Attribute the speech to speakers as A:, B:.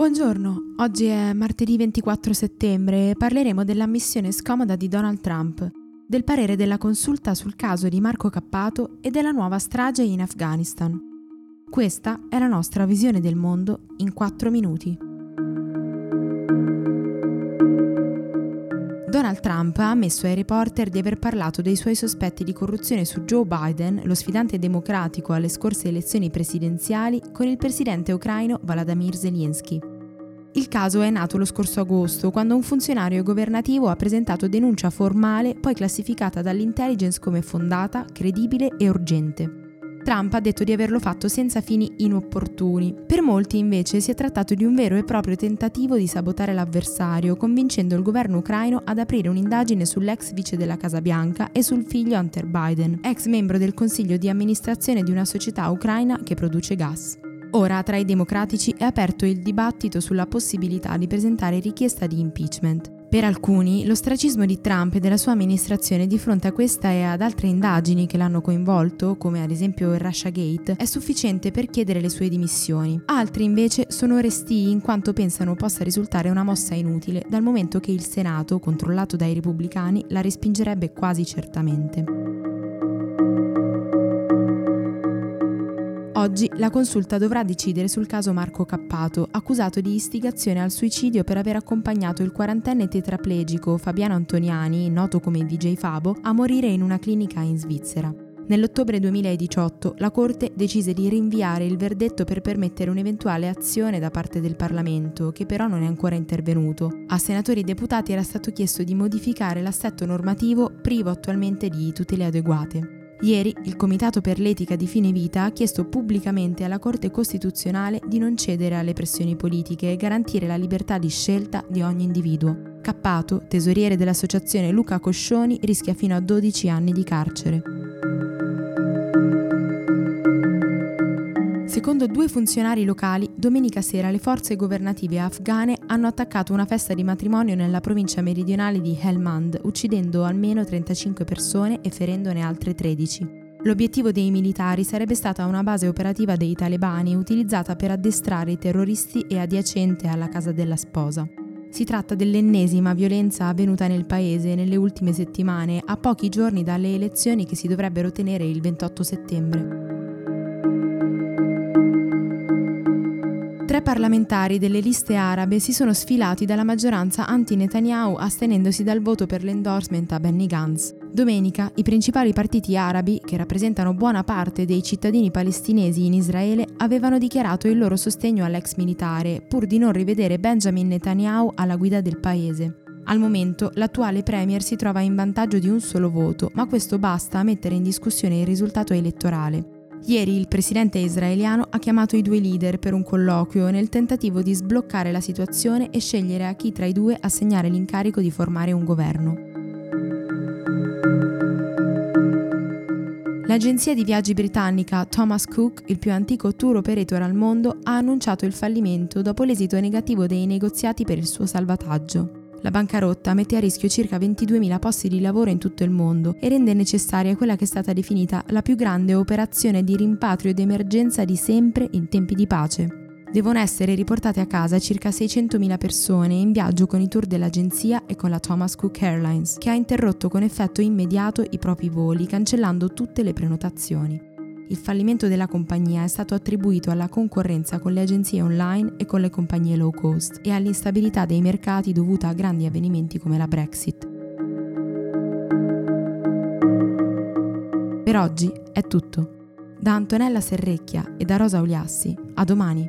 A: Buongiorno, oggi è martedì 24 settembre e parleremo dell'ammissione scomoda di Donald Trump, del parere della consulta sul caso di Marco Cappato e della nuova strage in Afghanistan. Questa è la nostra visione del mondo in 4 minuti. Donald Trump ha ammesso ai reporter di aver parlato dei suoi sospetti di corruzione su Joe Biden, lo sfidante democratico alle scorse elezioni presidenziali, con il presidente ucraino Vladimir Zelensky. Il caso è nato lo scorso agosto, quando un funzionario governativo ha presentato denuncia formale, poi classificata dall'intelligence come fondata, credibile e urgente. Trump ha detto di averlo fatto senza fini inopportuni. Per molti invece si è trattato di un vero e proprio tentativo di sabotare l'avversario, convincendo il governo ucraino ad aprire un'indagine sull'ex vice della Casa Bianca e sul figlio Hunter Biden, ex membro del consiglio di amministrazione di una società ucraina che produce gas. Ora tra i democratici è aperto il dibattito sulla possibilità di presentare richiesta di impeachment. Per alcuni, l'ostracismo di Trump e della sua amministrazione di fronte a questa e ad altre indagini che l'hanno coinvolto, come ad esempio il Russiagate, è sufficiente per chiedere le sue dimissioni. Altri invece sono restii in quanto pensano possa risultare una mossa inutile, dal momento che il Senato, controllato dai repubblicani, la respingerebbe quasi certamente. Oggi la consulta dovrà decidere sul caso Marco Cappato, accusato di istigazione al suicidio per aver accompagnato il quarantenne tetraplegico Fabiano Antoniani, noto come DJ Fabo, a morire in una clinica in Svizzera. Nell'ottobre 2018 la Corte decise di rinviare il verdetto per permettere un'eventuale azione da parte del Parlamento, che però non è ancora intervenuto. A senatori e deputati era stato chiesto di modificare l'assetto normativo privo attualmente di tutele adeguate. Ieri il Comitato per l'etica di fine vita ha chiesto pubblicamente alla Corte Costituzionale di non cedere alle pressioni politiche e garantire la libertà di scelta di ogni individuo. Cappato, tesoriere dell'associazione Luca Coscioni, rischia fino a 12 anni di carcere. Secondo due funzionari locali, domenica sera le forze governative afghane hanno attaccato una festa di matrimonio nella provincia meridionale di Helmand, uccidendo almeno 35 persone e ferendone altre 13. L'obiettivo dei militari sarebbe stata una base operativa dei talebani utilizzata per addestrare i terroristi e adiacente alla casa della sposa. Si tratta dell'ennesima violenza avvenuta nel paese nelle ultime settimane, a pochi giorni dalle elezioni che si dovrebbero tenere il 28 settembre. Tre parlamentari delle liste arabe si sono sfilati dalla maggioranza anti-Netanyahu astenendosi dal voto per l'endorsement a Benny Gantz. Domenica i principali partiti arabi, che rappresentano buona parte dei cittadini palestinesi in Israele, avevano dichiarato il loro sostegno all'ex militare, pur di non rivedere Benjamin Netanyahu alla guida del paese. Al momento l'attuale Premier si trova in vantaggio di un solo voto, ma questo basta a mettere in discussione il risultato elettorale. Ieri il presidente israeliano ha chiamato i due leader per un colloquio nel tentativo di sbloccare la situazione e scegliere a chi tra i due assegnare l'incarico di formare un governo. L'agenzia di viaggi britannica Thomas Cook, il più antico tour operator al mondo, ha annunciato il fallimento dopo l'esito negativo dei negoziati per il suo salvataggio. La bancarotta mette a rischio circa 22.000 posti di lavoro in tutto il mondo e rende necessaria quella che è stata definita la più grande operazione di rimpatrio d'emergenza di sempre in tempi di pace. Devono essere riportate a casa circa 600.000 persone in viaggio con i tour dell'agenzia e con la Thomas Cook Airlines, che ha interrotto con effetto immediato i propri voli, cancellando tutte le prenotazioni. Il fallimento della compagnia è stato attribuito alla concorrenza con le agenzie online e con le compagnie low cost e all'instabilità dei mercati dovuta a grandi avvenimenti come la Brexit. Per oggi è tutto. Da Antonella Serrecchia e da Rosa Uliassi, a domani.